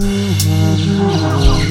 Mm-hmm.